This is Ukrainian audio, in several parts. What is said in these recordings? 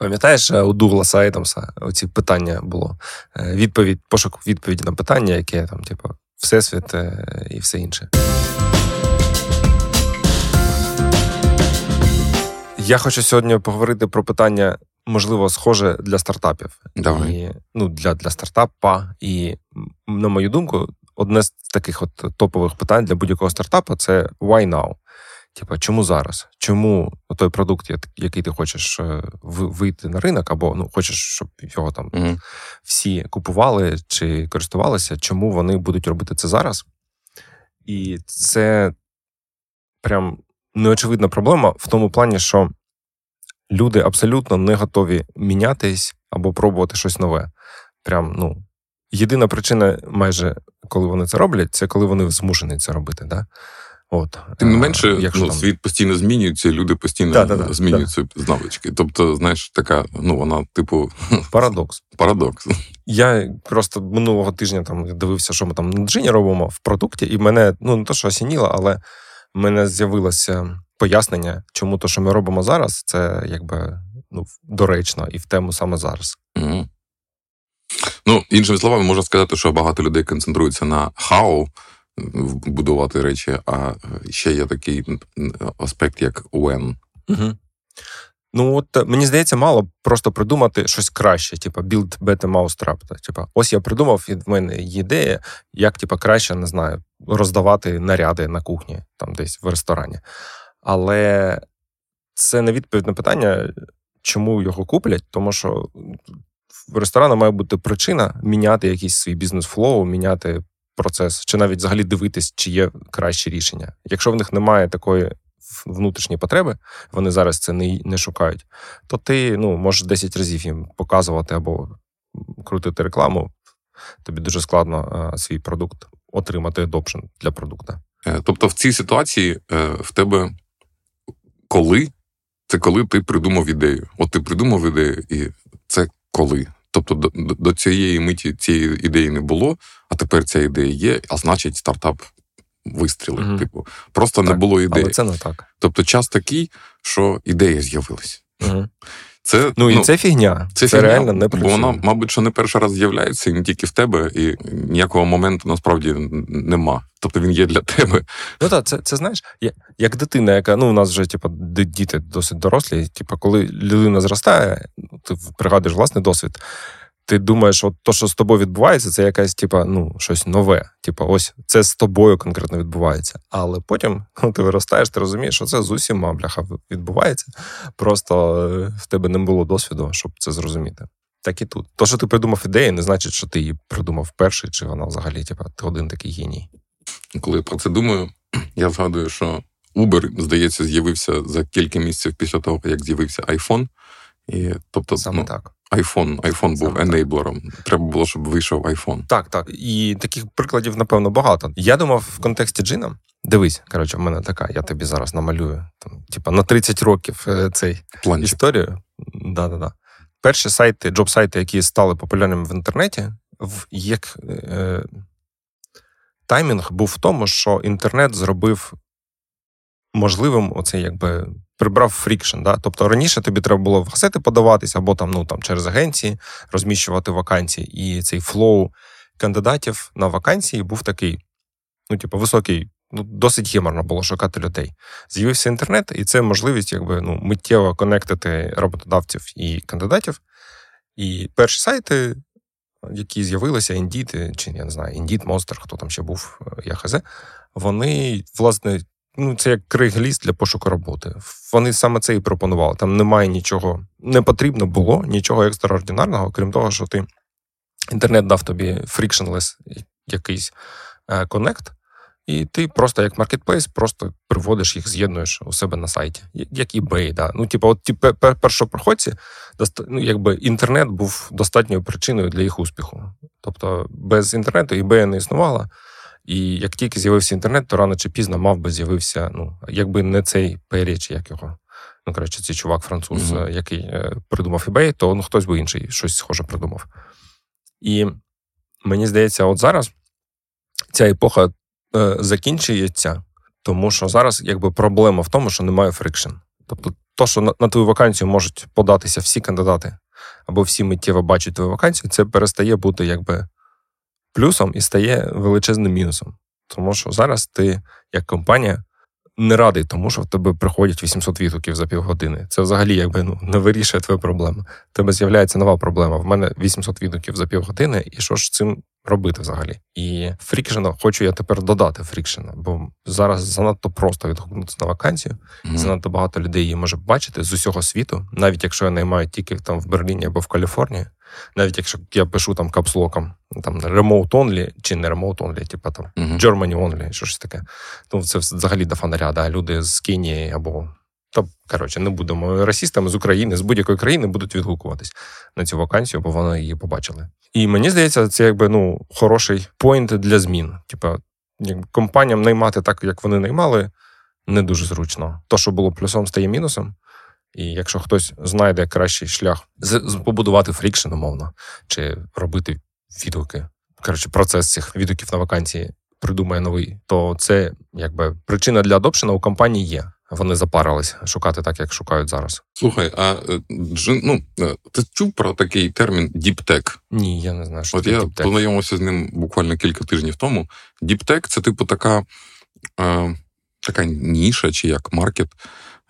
Пам'ятаєш, у Дугласа Айтамса оці питання було. Відповідь, пошук відповіді на питання, яке там, типу, всесвіт і все інше. Я хочу сьогодні поговорити про питання, можливо, схоже для стартапів. Давай. І, Ну, Для для стартапа. І, на мою думку, одне з таких от топових питань для будь-якого стартапу це why now? Типа, чому зараз? Чому той продукт, який ти хочеш е, вийти на ринок, або ну хочеш, щоб його там mm всі купували чи користувалися, чому вони будуть робити це зараз? І це прям неочевидна проблема в тому плані, що люди абсолютно не готові мінятись або пробувати щось нове. Прям, ну, єдина причина, майже коли вони це роблять, це коли вони змушені це робити. Да? От. Тим не менше, ну, там... світ постійно змінюється, люди постійно да, да, змінюються да. з навички. Тобто, знаєш, така, ну, вона, типу, парадокс. Парадокс. Я просто минулого тижня там дивився, що ми там на джині робимо в продукті, і мене ну не то, що осініло, але в мене з'явилося пояснення, чому то, що ми робимо зараз, це якби ну, доречно і в тему саме зараз. mm Ну, іншими словами, можна сказати, що багато людей концентруються на how будувати речі, а ще є такий аспект, як when. Угу. Ну, от е, мені здається, мало просто придумати щось краще, типу build better mousetrap. Типу, ось я придумав, і в мене ідея, як типу, краще не знаю, роздавати наряди на кухні, там десь в ресторані. Але це не відповідь на питання, чому його куплять, тому що в ресторану має бути причина міняти якийсь свій бізнес- flow, міняти процес, чи навіть взагалі дивитись, чи є краще рішення. Якщо в них немає такої внутрішні потреби, вони зараз це не не шукають, то ти ну, можеш 10 разів їм показувати або крутити рекламу. Тобі дуже складно а, свій продукт отримати adoption для продукту. Е, тобто, в цій ситуації е, в тебе коли це коли ти придумав ідею. От ти придумав ідею, і це коли. Тобто до, до цієї миті цієї ідеї не було, а тепер ця ідея є, а значить, стартап вистрілив. mm Типу, просто так, не було ідеї. Але це не так. Тобто, час такий, що ідея з'явилась. mm Це, Ну і ну, це фігня. Це, це фігня, реально не працює. Бо вона, мабуть, що не перший раз з'являється, і не тільки в тебе, і ніякого моменту насправді нема. Тобто він є для тебе. Ну так, це це знаєш, як дитина, яка ну у нас вже типу, діти досить дорослі. Типу, коли людина зростає, ти пригадуєш власний досвід ти думаєш, от то, що з тобою відбувається, це якась, типа, ну, щось нове. Типа, ось це з тобою конкретно відбувається. Але потім, коли ти виростаєш, ти розумієш, що це з усіма бляха відбувається. Просто е, в тебе не було досвіду, щоб це зрозуміти. Так і тут. То, що ти придумав ідею, не значить, що ти її придумав перший, чи вона взагалі, типа, ти один такий геній. Коли я про це думаю, я згадую, що Uber, здається, з'явився за кілька місяців після того, як з'явився iPhone. І, тобто, Саме ну, так. iPhone iPhone був енейблером. Треба було, щоб вийшов iPhone. Так, так. І таких прикладів, напевно, багато. Я думав в контексті джина. Дивись, коротше, в мене така, я тобі зараз намалюю. Там, Типа на 30 років е, цей Планчик. історію. Да-да-да. Перші сайти, job -сайти, які стали популярними в інтернеті, в як е, таймінг був в тому, що інтернет зробив можливим оцей якби прибрав friction. Да? Тобто раніше тобі треба було в газети подаватися, або там ну там через агенції розміщувати вакансії. І цей flow кандидатів на вакансії був такий, ну, типу, високий. Ну, досить геморно було шукати людей. З'явився інтернет, і це можливість якби ну, миттєво конектити роботодавців і кандидатів. І перші сайти, які з'явилися, Indeed, чи я не знаю, Indeed, Monster, хто там ще був, е, я хз, вони, власне, ну, це як Craigslist для пошуку роботи. Вони саме це і пропонували. Там немає нічого, не потрібно було нічого екстраординарного, крім того, що ти інтернет дав тобі frictionless якийсь коннект, і ти просто як маркетплейс, просто приводиш їх, з'єднуєш у себе на сайті, як eBay. Да. Ну, типу, от ті першопроходці, ну, якби інтернет був достатньою причиною для їх успіху. Тобто без інтернету eBay не існувало. І як тільки з'явився інтернет, то рано чи пізно мав би з'явився, ну, якби не цей Пері, чи як його. Ну, коротше, цей чувак француз, mm-hmm. який е, придумав eBay, то ну, хтось би інший щось схоже придумав. І мені здається, от зараз ця епоха е, закінчується, тому що зараз якби проблема в тому, що немає friction. Тобто то, що на, на твою вакансію можуть податися всі кандидати, або всі миттєво бачать твою вакансію, це перестає бути якби плюсом і стає величезним мінусом. Тому що зараз ти, як компанія, не радий тому, що в тебе приходять 800 відгуків за півгодини. Це взагалі якби ну не вирішує твою проблему. В тебе з'являється нова проблема. В мене 800 відгуків за півгодини, і що ж цим робити взагалі? І friction 'а хочу я тепер додати friction 'а, бо зараз занадто просто відгукнутися на вакансію. Mm-hmm. Занадто багато людей її може бачити з усього світу, навіть якщо я наймаю тільки там в Берліні або в Каліфорнії навіть якщо я пишу там капслоком, там remote only, чи не remote only, типу там uh-huh. Germany only, що ж таке. Ну, це взагалі до фонаря, да, люди з Кенії або. То, коротше, не будемо расістами з України, з будь-якої країни будуть відгукуватись на цю вакансію, бо вони її побачили. І мені здається, це якби ну хороший поінт для змін. Типа, компаніям наймати так, як вони наймали, не дуже зручно. То, що було плюсом, стає мінусом. І якщо хтось знайде кращий шлях побудувати friction, умовно, чи робити відгуки, коротше, процес цих відгуків на вакансії придумає новий, то це якби причина для adoption 'а у компанії є. Вони запарились шукати так, як шукають зараз. Слухай, а е, ну, е, ти чув про такий термін deep tech? Ні, я не знаю. що От це я познайомився з ним буквально кілька тижнів тому. Діптек це типу така, е, така ніша чи як маркет.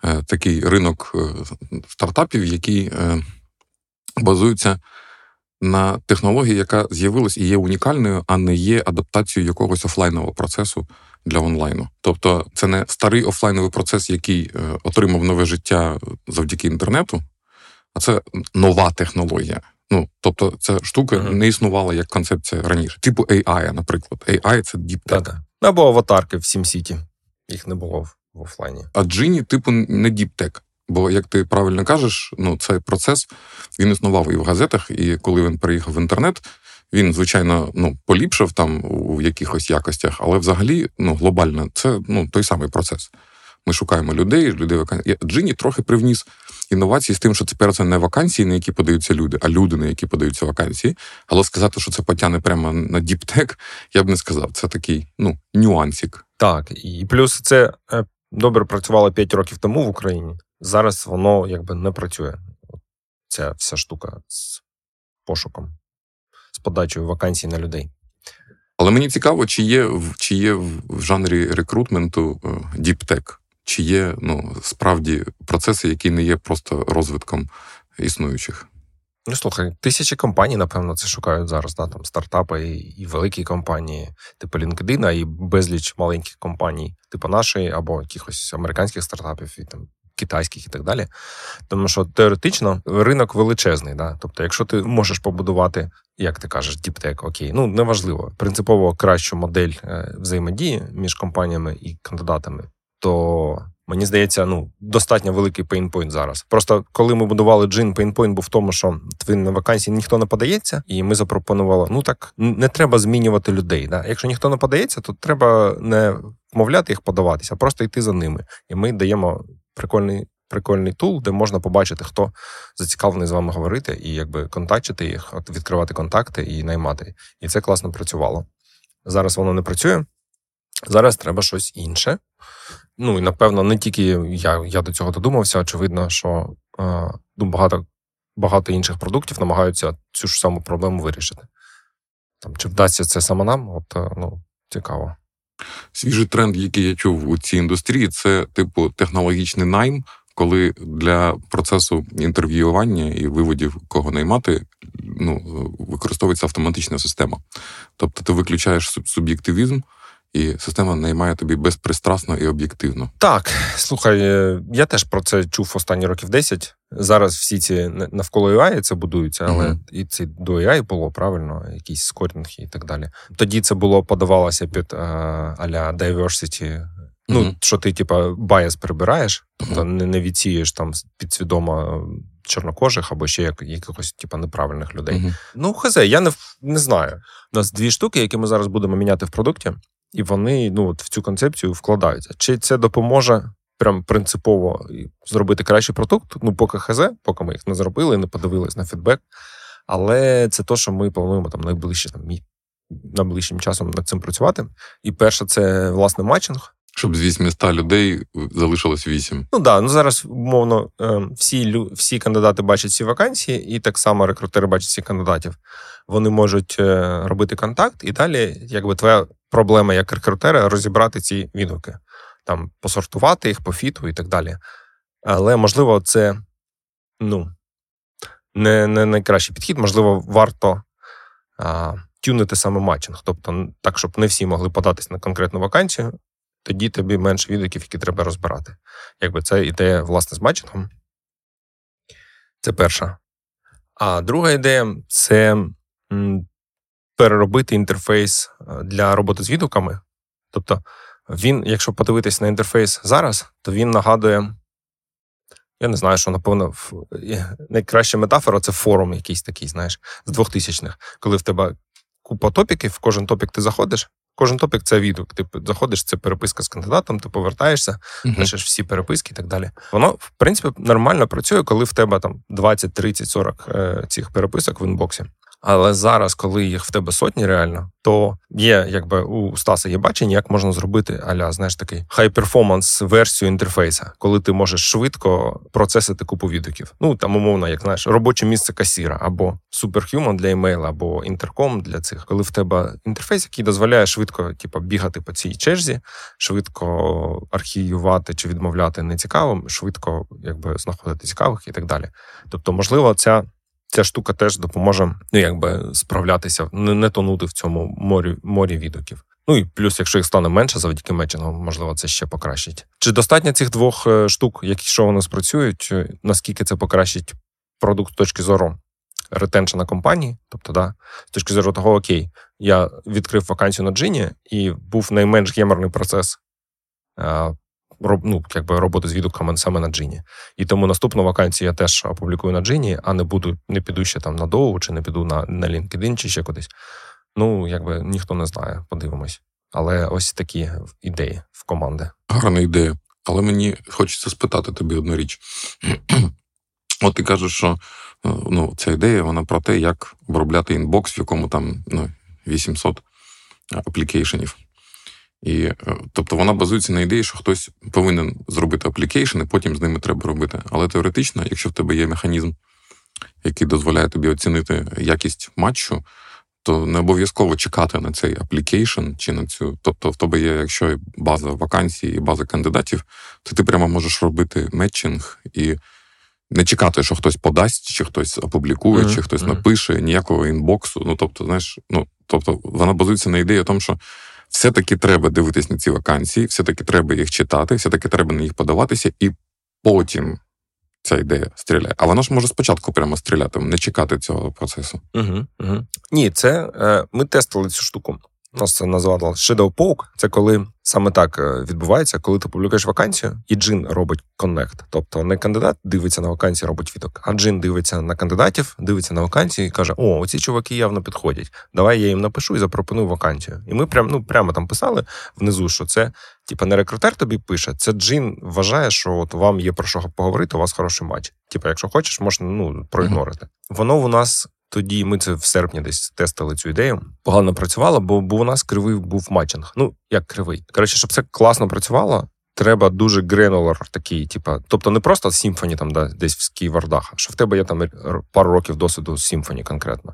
Е, такий ринок е, стартапів, який е, базується на технології, яка з'явилась і є унікальною, а не є адаптацією якогось офлайнового процесу для онлайну. Тобто, це не старий офлайновий процес, який отримав нове життя завдяки інтернету, а це нова технологія. Ну, тобто, ця штука uh-huh. не існувала як концепція раніше. Типу AI, наприклад. AI — це діптек. Або аватарки в SimCity. Їх не було в офлайні. А Джині, типу, не діптек. Бо, як ти правильно кажеш, ну цей процес він існував і в газетах, і коли він переїхав в інтернет, він, звичайно, ну, поліпшив там у якихось якостях, але взагалі, ну, глобально, це ну, той самий процес. Ми шукаємо людей, людей вакансії. Джині трохи привніс інновації з тим, що тепер це не вакансії, на які подаються люди, а люди, на які подаються вакансії. Але сказати, що це потягне прямо на діптек, я б не сказав. Це такий ну, нюансик. Так, і плюс це е, добре працювало 5 років тому в Україні. Зараз воно якби не працює. Ця вся штука з пошуком, з подачею вакансій на людей. Але мені цікаво, чи є чи є в жанрі рекрутменту діптек, чи є ну, справді процеси, які не є просто розвитком існуючих. Ну, слухай, тисячі компаній, напевно, це шукають зараз. Да? Там стартапи і, і великі компанії, типу LinkedIn, і безліч маленьких компаній, типу нашої, або якихось американських стартапів, і там китайських і так далі. Тому що теоретично ринок величезний. Да? Тобто, якщо ти можеш побудувати, як ти кажеш, діптек, окей, ну неважливо, принципово кращу модель е, взаємодії між компаніями і кандидатами, то Мені здається, ну достатньо великий pain point зараз. Просто коли ми будували джин, pain point був в тому, що на вакансії ніхто не подається, і ми запропонували: ну так не треба змінювати людей. Да? Якщо ніхто не подається, то треба не вмовляти їх подаватися, а просто йти за ними. І ми даємо прикольний. Прикольний tool, де можна побачити, хто зацікавлений з вами говорити, і якби контактити їх, відкривати контакти і наймати. І це класно працювало. Зараз воно не працює. Зараз треба щось інше. Ну і напевно, не тільки я я до цього додумався. Очевидно, що е, ну, багато багато інших продуктів намагаються цю ж саму проблему вирішити. Там Чи вдасться це саме нам? От е, ну, цікаво. Свіжий тренд, який я чув у цій індустрії, це типу технологічний найм, коли для процесу інтерв'ювання і виводів кого наймати ну, використовується автоматична система. Тобто ти виключаєш суб'єктивізм і система наймає тобі безпристрасно і об'єктивно. Так, слухай, е, я теж про це чув останні років 10. Зараз всі ці навколо AI це будуються, але uh-huh. і це до AI було правильно, якісь scoring и і так далі. Тоді це було подавалося під а-ля diversity. Ну, uh-huh. що ти, типа, bias прибираєш, тобто не, не відсієш там підсвідомо чорнокожих або ще як, якихось типа неправильних людей. Uh-huh. Ну, хз, я не не знаю. У нас дві штуки, які ми зараз будемо міняти в продукті і вони ну, от в цю концепцію вкладаються. Чи це допоможе прям принципово зробити кращий продукт? Ну, поки ХЗ, поки ми їх не зробили, не подивились на фідбек. Але це то, що ми плануємо там найближче там, найближчим часом над цим працювати. І перше, це власне матчинг. Щоб з 800 людей залишилось 8. Ну да, ну зараз, умовно, е, всі всі кандидати бачать всі вакансії, і так само рекрутери бачать всіх кандидатів. Вони можуть е, робити контакт, і далі, якби твоя проблема як рекрутера, розібрати ці відгуки, там посортувати їх по фіту і так далі. Але можливо, це ну, не не найкращий підхід, можливо, варто а, тюнити саме матчинг. Тобто, так, щоб не всі могли податись на конкретну вакансію, тоді тобі менше відгуків, які треба розбирати. Якби це ідея, власне, з матчингом. Це перша. А друга ідея це переробити інтерфейс е, для роботи з відгуками. Тобто, він, якщо подивитись на інтерфейс зараз, то він нагадує. Я не знаю, що, напевно, найкраща метафора це форум якийсь такий, знаєш, з 2000-х, коли в тебе купа топіків, в кожен топік ти заходиш, Кожен топік це відгук. Ти заходиш, це переписка з кандидатом, ти повертаєшся, uh-huh. пишеш всі переписки і так далі. Воно, в принципі, нормально працює, коли в тебе там 20, 30, 40 е, цих переписок в інбоксі. Але зараз, коли їх в тебе сотні, реально, то є, якби у Стаса є бачення, як можна зробити аля, знаєш, такий хай-перформанс версію інтерфейса, коли ти можеш швидко процесити купу відгуків. Ну там умовно, як знаєш, робоче місце касіра, або Superhuman для емейла, або інтерком для цих, коли в тебе інтерфейс, який дозволяє швидко, типу, бігати по цій черзі, швидко архіювати чи відмовляти нецікавим, швидко якби знаходити цікавих і так далі. Тобто, можливо, ця ця штука теж допоможе ну, якби справлятися, не, не тонути в цьому морі морі відгуків. Ну і плюс, якщо їх стане менше завдяки мечингу, можливо, це ще покращить. Чи достатньо цих двох е, штук, які що вони спрацюють, е, наскільки це покращить продукт з точки зору ретеншена компанії? Тобто, да, з точки зору того, окей, я відкрив вакансію на джині, і був найменш геморний процес ну, якби роботи з відгуками саме на джині. І тому наступну вакансію я теж опублікую на джині, а не буду, не піду ще там на Доу, чи не піду на на LinkedIn, чи ще кудись. Ну, якби ніхто не знає, подивимось. Але ось такі ідеї в команди. Гарна ідея. Але мені хочеться спитати тобі одну річ. От ти кажеш, що е, ну, ця ідея вона про те, як обробляти inbox, в якому там ну, 800 application ів. І, е, Тобто вона базується на ідеї, що хтось повинен зробити application, і потім з ними треба робити. Але теоретично, якщо в тебе є механізм, який дозволяє тобі оцінити якість match у, то не обов'язково чекати на цей application чи на цю. Тобто, в тебе є, якщо база вакансій і база кандидатів, то ти прямо можеш робити метчинг і не чекати, що хтось подасть, чи хтось опублікує, mm-hmm. чи хтось mm-hmm. напише ніякого інбоксу. Ну тобто, знаєш, ну тобто вона базується на ідеї, тому що все-таки треба дивитись на ці вакансії, все-таки треба їх читати, все-таки треба на їх подаватися, і потім ця ідея стріляє. А вона ж може спочатку прямо стріляти, не чекати цього процесу. Угу, угу. Ні, це е, ми тестили цю штуку. Нас це назвали Shadow Poke. Це коли саме так е, відбувається, коли ти публікуєш вакансію, і джин робить коннект. Тобто не кандидат дивиться на вакансію, робить відок, а джин дивиться на кандидатів, дивиться на вакансію і каже: О, оці чуваки явно підходять. Давай я їм напишу і запропоную вакансію. І ми прям ну прямо там писали внизу, що це типа не рекрутер тобі пише, це джин вважає, що от вам є про що поговорити, у вас хороший match. Типа, якщо хочеш, можна ну про ignore ити. Воно у нас тоді ми це в серпні десь тестили цю ідею. Погано працювало, бо бо у нас кривий був matching. Ну як кривий. Коротше, щоб це класно працювало. Треба дуже гренулар такий, типа, тобто не просто Symfony там да, десь в скійвардах, а що в тебе є там пару років досвіду Symfony конкретно.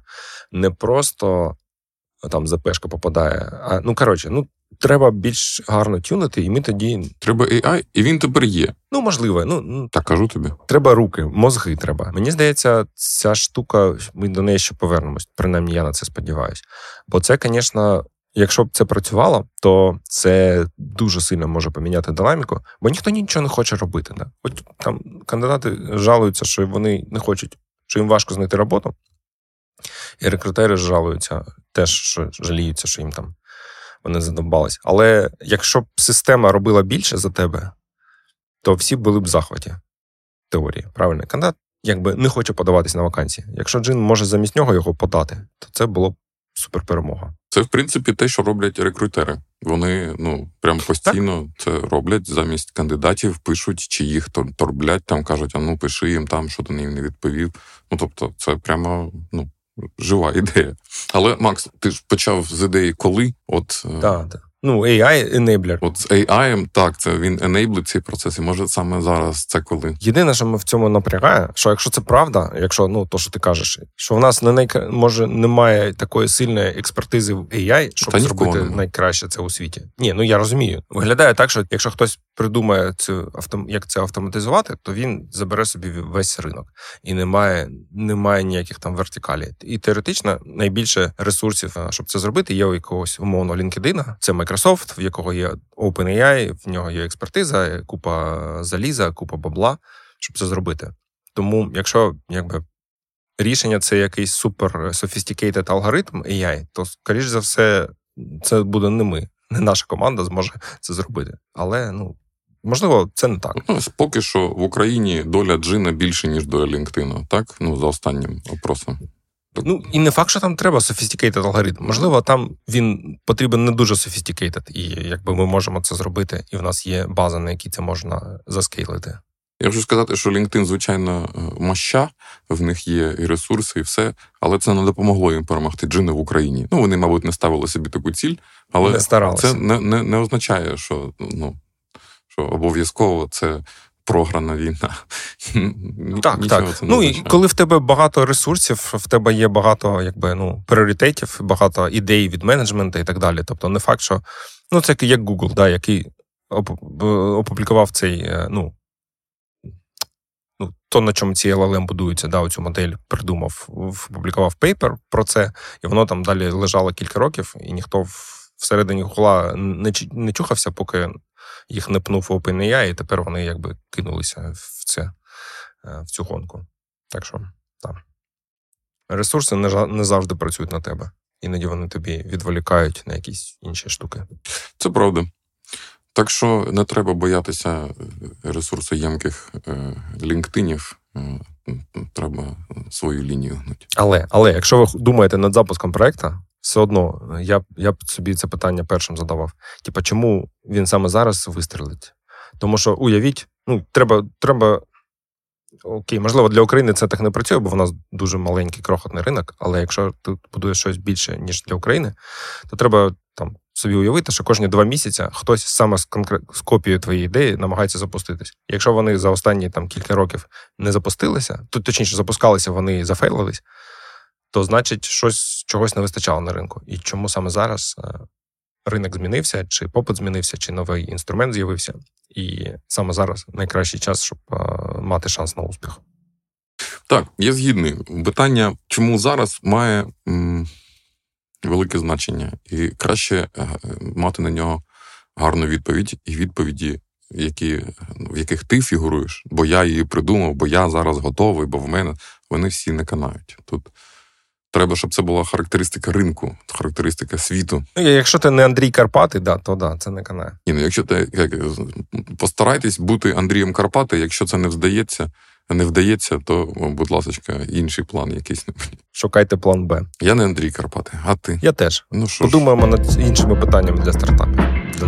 Не просто там ЗПшка попадає. А ну коротше, ну треба більш гарно тюнити, і ми тоді. Треба AI, і він тепер є. Ну, можливо. Ну, ну Так кажу тобі. Треба руки, мозги треба. Мені здається, ця штука, ми до неї ще повернемось. Принаймні, я на це сподіваюся. Бо це, звісно. Якщо б це працювало, то це дуже сильно може поміняти динаміку, бо ніхто нічого не хоче робити. Да? От там кандидати жалуються, що вони не хочуть, що їм важко знайти роботу. І рекрутери жалуються теж, що жаліються, що їм там вони задовбались. Але якщо б система робила більше за тебе, то всі були б в захваті теорії. Правильно, кандидат якби не хоче подаватись на вакансії. Якщо Джин може замість нього його подати, то це було б суперперемога. Це, в принципі, те, що роблять рекрутери. Вони ну прям постійно так. це роблять замість кандидатів, пишуть, чи їх торблять, там кажуть, а ну пиши їм там, що ти їм не відповів. Ну тобто, це прямо ну жива ідея. Але Макс, ти ж почав з ідеї коли? От так, е, так. Ну, AI-enabler. От з AI, так, це він енаблить цей процес, і може саме зараз це коли. Єдине, що ми в цьому напрягає, що якщо це правда, якщо ну то, що ти кажеш, що в нас не найкра... може немає такої сильної експертизи в AI, щоб Та зробити найкраще це у світі. Ні, ну я розумію. Виглядає так, що якщо хтось придумає цю автом... як це автоматизувати, то він забере собі весь ринок і немає, немає ніяких там вертикалій. І теоретично найбільше ресурсів, щоб це зробити, є у якогось умовно LinkedIn, це Microsoft, в якого є OpenAI, в нього є експертиза, купа заліза, купа бабла, щоб це зробити. Тому, якщо якби рішення це якийсь супер sophisticated алгоритм AI, то скоріш за все, це буде не ми, не наша команда зможе це зробити. Але ну. Можливо, це не так. Ну, Поки що в Україні доля джина більше, ніж доля LinkedIn, так? Ну, за останнім опросом. Ну і не факт, що там треба sophisticated алгоритм. Можливо, там він потрібен не дуже sophisticated, і якби ми можемо це зробити, і в нас є база, на якій це можна заскейлити. Я хочу сказати, що LinkedIn, звичайно, е, моща, в них є і ресурси, і все, але це не допомогло їм перемогти джини в Україні. Ну, вони, мабуть, не ставили собі таку ціль, але не це не не, не означає, що ну, що обов'язково це програна війна. Так, так. Ну і коли в тебе багато ресурсів, в тебе є багато якби, ну, пріоритетів, багато ідей від менеджменту і так далі. Тобто, не факт, що ну, це як Google, да, який опублікував цей, е, ну. Ну, то, на чому ці LLM будуються, да, оцю модель придумав, опублікував paper про це, і воно там далі лежало кілька років, і ніхто всередині гугла не не чухався, поки їх не пнув OpenAI, і тепер вони якби кинулися в це, в цю гонку. Так що, так. Ресурси не завжди працюють на тебе. Іноді вони тобі відволікають на якісь інші штуки. Це правда. Так що не треба боятися ресурсоємких е, лінктинів. Е, треба свою лінію гнути. Але але якщо ви думаєте над запуском проекту, все одно я я б собі це питання першим задавав. Типа, чому він саме зараз вистрелить? Тому що уявіть, ну, треба, треба. Окей, можливо, для України це так не працює, бо в нас дуже маленький крохотний ринок. Але якщо ти будуєш щось більше, ніж для України, то треба там собі уявити, що кожні два місяці хтось саме з конкрет... з копією твоєї ідеї намагається запуститись. Якщо вони за останні там кілька років не запустилися, то точніше запускалися, вони зафейлились, то значить, щось чогось не вистачало на ринку. І чому саме зараз е, ринок змінився, чи попит змінився, чи новий інструмент з'явився. І саме зараз найкращий час, щоб е, мати шанс на успіх. Так, я згідний. Питання, чому зараз має м, велике значення, і краще е, мати на нього гарну відповідь і відповіді, які, в яких ти фігуруєш, бо я її придумав, бо я зараз готовий, бо в мене вони всі не канають. Тут Треба, щоб це була характеристика ринку, характеристика світу. Ну, Якщо ти не Андрій Карпати, да, то да, це не канає. Ні, ну якщо ти як, постарайтесь бути Андрієм Карпати, якщо це не вдається, не вдається, то, будь ласка, інший план якийсь. Шукайте план Б. Я не Андрій Карпати, а ти. Я теж. Ну, що Подумаємо ж. над іншими питаннями для стартапів. Для